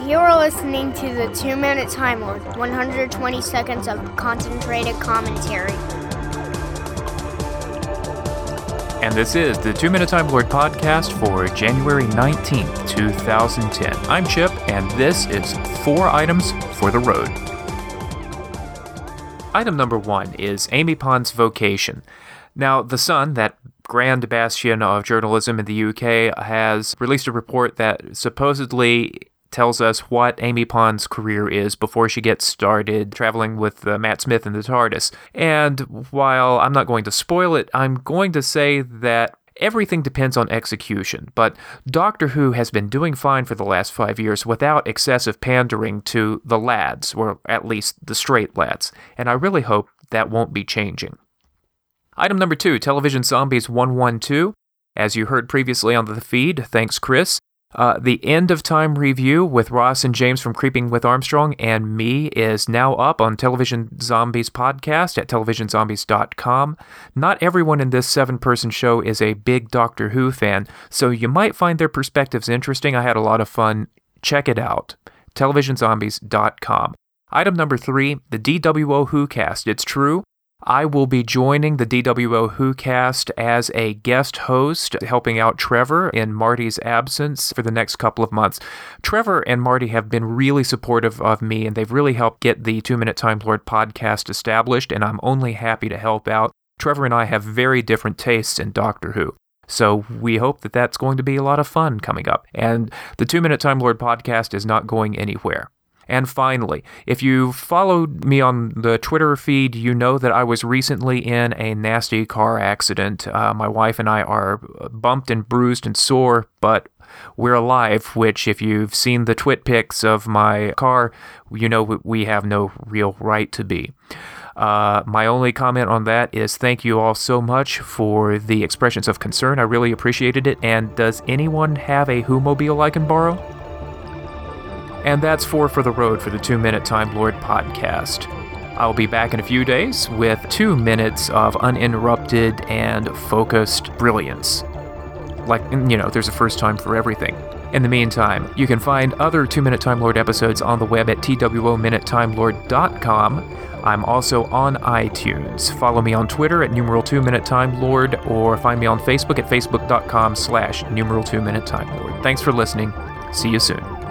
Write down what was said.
You're listening to the Two Minute Time Lord, 120 seconds of concentrated commentary. And this is the Two Minute Time Lord podcast for January 19th, 2010. I'm Chip, and this is four items for the road. Item number one is Amy Pond's vocation. Now, The Sun, that grand bastion of journalism in the UK, has released a report that supposedly tells us what Amy Pond's career is before she gets started traveling with uh, Matt Smith and the TARDIS. And while I'm not going to spoil it, I'm going to say that everything depends on execution. But Doctor Who has been doing fine for the last five years without excessive pandering to the lads, or at least the straight lads. And I really hope that won't be changing. Item number two Television Zombies 112. As you heard previously on the feed, thanks, Chris. Uh, the end of time review with Ross and James from Creeping with Armstrong and me is now up on Television Zombies podcast at televisionzombies.com. Not everyone in this seven person show is a big Doctor Who fan, so you might find their perspectives interesting. I had a lot of fun. Check it out. televisionzombies.com. Item number three, the DWO WhoCast. It's true. I will be joining the DWO WhoCast as a guest host, helping out Trevor in Marty's absence for the next couple of months. Trevor and Marty have been really supportive of me, and they've really helped get the Two Minute Time Lord podcast established, and I'm only happy to help out. Trevor and I have very different tastes in Doctor Who. So we hope that that's going to be a lot of fun coming up. And the Two Minute Time Lord podcast is not going anywhere. And finally, if you followed me on the Twitter feed, you know that I was recently in a nasty car accident. Uh, my wife and I are bumped and bruised and sore, but we're alive, which, if you've seen the twit pics of my car, you know we have no real right to be. Uh, my only comment on that is thank you all so much for the expressions of concern. I really appreciated it. And does anyone have a Whomobile I can borrow? And that's four for the road for the Two Minute Time Lord podcast. I'll be back in a few days with two minutes of uninterrupted and focused brilliance. Like, you know, there's a first time for everything. In the meantime, you can find other Two Minute Time Lord episodes on the web at twominutetimelord.com. I'm also on iTunes. Follow me on Twitter at numeral 2 minute time lord or find me on Facebook at facebook.com slash numeral 2 minute time lord. Thanks for listening. See you soon.